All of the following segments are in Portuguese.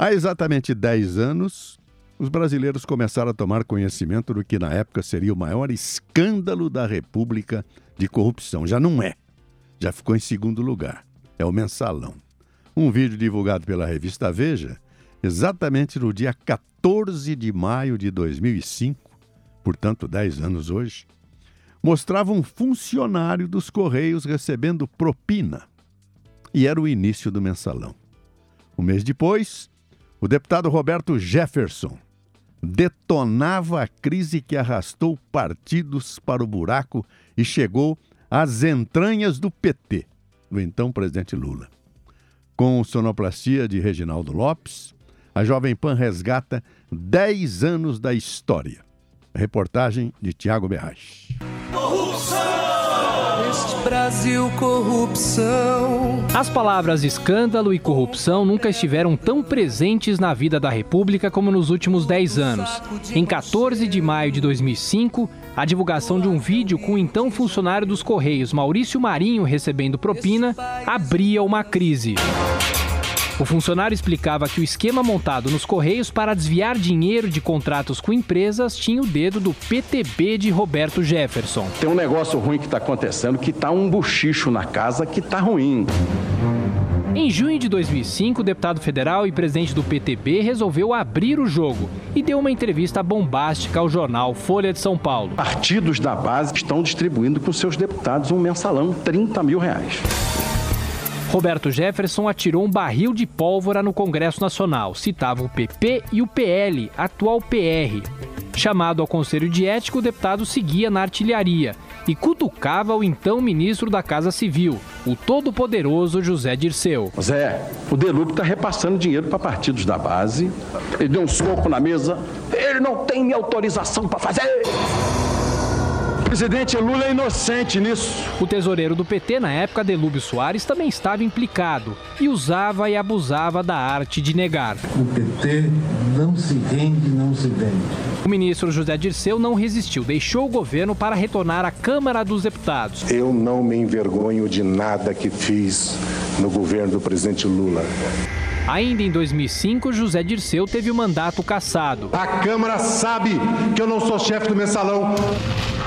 Há exatamente 10 anos, os brasileiros começaram a tomar conhecimento do que na época seria o maior escândalo da República de corrupção. Já não é. Já ficou em segundo lugar. É o mensalão. Um vídeo divulgado pela revista Veja, exatamente no dia 14 de maio de 2005, portanto 10 anos hoje, mostrava um funcionário dos Correios recebendo propina. E era o início do mensalão. Um mês depois, o deputado Roberto Jefferson detonava a crise que arrastou partidos para o buraco e chegou às entranhas do PT, do então presidente Lula. Com sonoplastia de Reginaldo Lopes, a Jovem Pan resgata 10 anos da história. Reportagem de Tiago Berrache. Este Brasil corrupção. As palavras escândalo e corrupção nunca estiveram tão presentes na vida da República como nos últimos 10 anos. Em 14 de maio de 2005, a divulgação de um vídeo com o então funcionário dos Correios, Maurício Marinho, recebendo propina, abria uma crise. O funcionário explicava que o esquema montado nos Correios para desviar dinheiro de contratos com empresas tinha o dedo do PTB de Roberto Jefferson. Tem um negócio ruim que está acontecendo, que está um buchicho na casa que está ruim. Em junho de 2005, o deputado federal e presidente do PTB resolveu abrir o jogo e deu uma entrevista bombástica ao jornal Folha de São Paulo. Partidos da base estão distribuindo para os seus deputados um mensalão, 30 mil reais. Roberto Jefferson atirou um barril de pólvora no Congresso Nacional. Citava o PP e o PL, atual PR. Chamado ao Conselho de Ética, o deputado seguia na artilharia e cutucava o então ministro da Casa Civil, o todo-poderoso José Dirceu. Zé, o Delupe está repassando dinheiro para partidos da base. Ele deu um soco na mesa. Ele não tem minha autorização para fazer. O presidente Lula é inocente nisso. O tesoureiro do PT, na época, Delúbio Soares, também estava implicado e usava e abusava da arte de negar. O PT não se rende, não se vende. O ministro José Dirceu não resistiu, deixou o governo para retornar à Câmara dos Deputados. Eu não me envergonho de nada que fiz no governo do presidente Lula. Ainda em 2005, José Dirceu teve o mandato cassado. A Câmara sabe que eu não sou chefe do mensalão.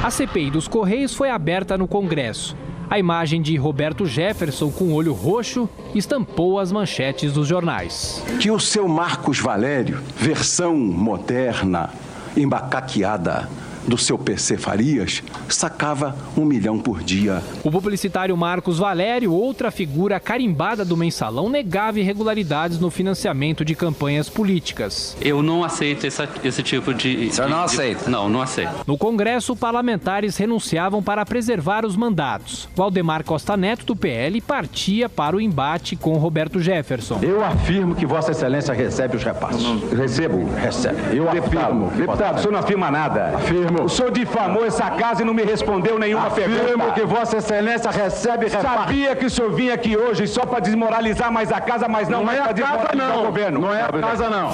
A CPI dos Correios foi aberta no Congresso. A imagem de Roberto Jefferson com olho roxo estampou as manchetes dos jornais. Que o seu Marcos Valério, versão moderna, embacaqueada, do seu PC Farias, sacava um milhão por dia. O publicitário Marcos Valério, outra figura carimbada do mensalão, negava irregularidades no financiamento de campanhas políticas. Eu não aceito essa, esse tipo de. Senhor não de, aceita? Não, não aceito. No Congresso, parlamentares renunciavam para preservar os mandatos. Valdemar Costa Neto, do PL, partia para o embate com Roberto Jefferson. Eu afirmo que Vossa Excelência recebe os repassos. Recebo. Recebe. Eu afirmo. Deputado, o senhor não afirma nada. Afirmo. O senhor difamou essa casa e não me respondeu nenhuma Afirmo pergunta. que Vossa Excelência recebe. Sabia que o senhor vinha aqui hoje só para desmoralizar mais a casa, mas não, Não é a casa, não. o governo. Não é a casa, não.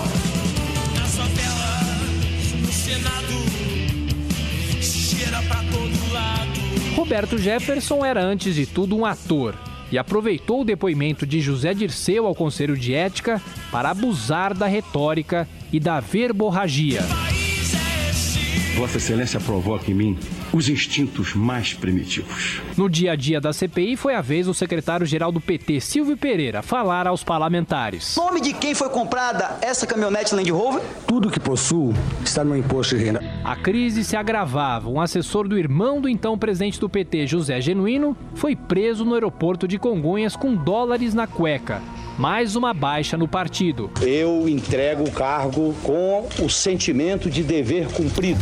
No Senado, cheira pra todo lado. Roberto Jefferson era, antes de tudo, um ator e aproveitou o depoimento de José Dirceu ao Conselho de Ética para abusar da retórica e da verborragia. Vossa Excelência provoca em mim os instintos mais primitivos. No dia a dia da CPI, foi a vez do secretário-geral do PT, Silvio Pereira, falar aos parlamentares. Nome de quem foi comprada essa caminhonete Land Rover? Tudo que possuo está no imposto de renda. A crise se agravava. Um assessor do irmão do então presidente do PT, José Genuíno, foi preso no aeroporto de Congonhas com dólares na cueca. Mais uma baixa no partido. Eu entrego o cargo com o sentimento de dever cumprido.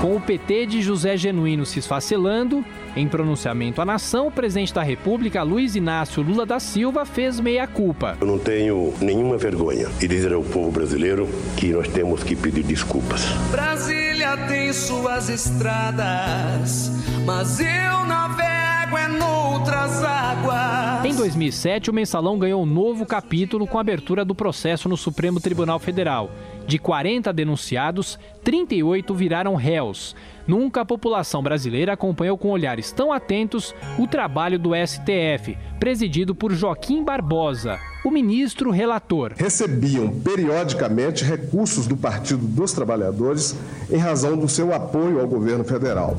Com o PT de José Genuíno se esfacelando, em pronunciamento à nação, o presidente da República, Luiz Inácio Lula da Silva, fez meia-culpa. Eu não tenho nenhuma vergonha de dizer ao povo brasileiro que nós temos que pedir desculpas. Brasília tem suas estradas, mas eu navego é noutras águas. Em 2007, o mensalão ganhou um novo capítulo com a abertura do processo no Supremo Tribunal Federal. De 40 denunciados, 38 viraram réus. Nunca a população brasileira acompanhou com olhares tão atentos o trabalho do STF, presidido por Joaquim Barbosa, o ministro relator. Recebiam periodicamente recursos do Partido dos Trabalhadores em razão do seu apoio ao governo federal.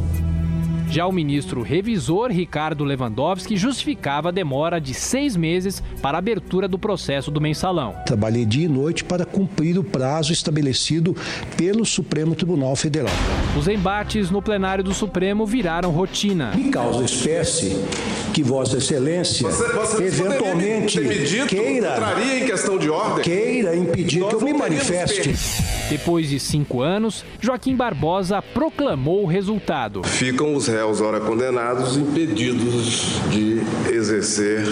Já o ministro revisor Ricardo Lewandowski justificava a demora de seis meses para a abertura do processo do mensalão. Trabalhei dia e noite para cumprir o prazo estabelecido pelo Supremo Tribunal Federal. Os embates no plenário do Supremo viraram rotina. Me causa espécie que Vossa Excelência Você, você eventualmente medido, queira, entraria em questão de ordem? queira impedir Nós que eu me manifeste. Depois de cinco anos, Joaquim Barbosa proclamou o resultado. Ficam os réus, ora condenados, impedidos de exercer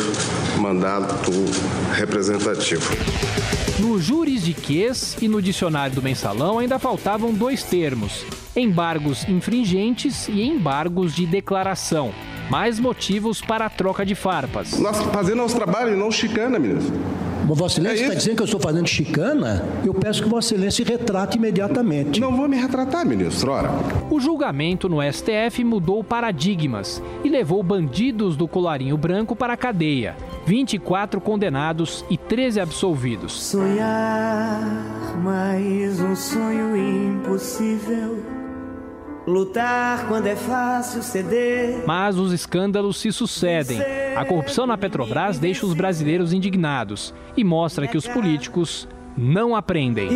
mandato representativo. No jurisdiquês e no dicionário do mensalão ainda faltavam dois termos: embargos infringentes e embargos de declaração. Mais motivos para a troca de farpas. Nós fazendo nosso trabalho e não chicana, ministro. Mas Vossa Excelência É está isso. dizendo que eu estou fazendo chicana? Eu peço que Vossa Excelência se retrate imediatamente. Não vou me retratar, ministro, ora. O julgamento no STF mudou paradigmas e levou bandidos do colarinho branco para a cadeia. 24 condenados e 13 absolvidos. Sonhar mais um sonho impossível. Lutar quando é fácil ceder. Mas os escândalos se sucedem. A corrupção na Petrobras deixa os brasileiros indignados e mostra que os políticos não aprendem.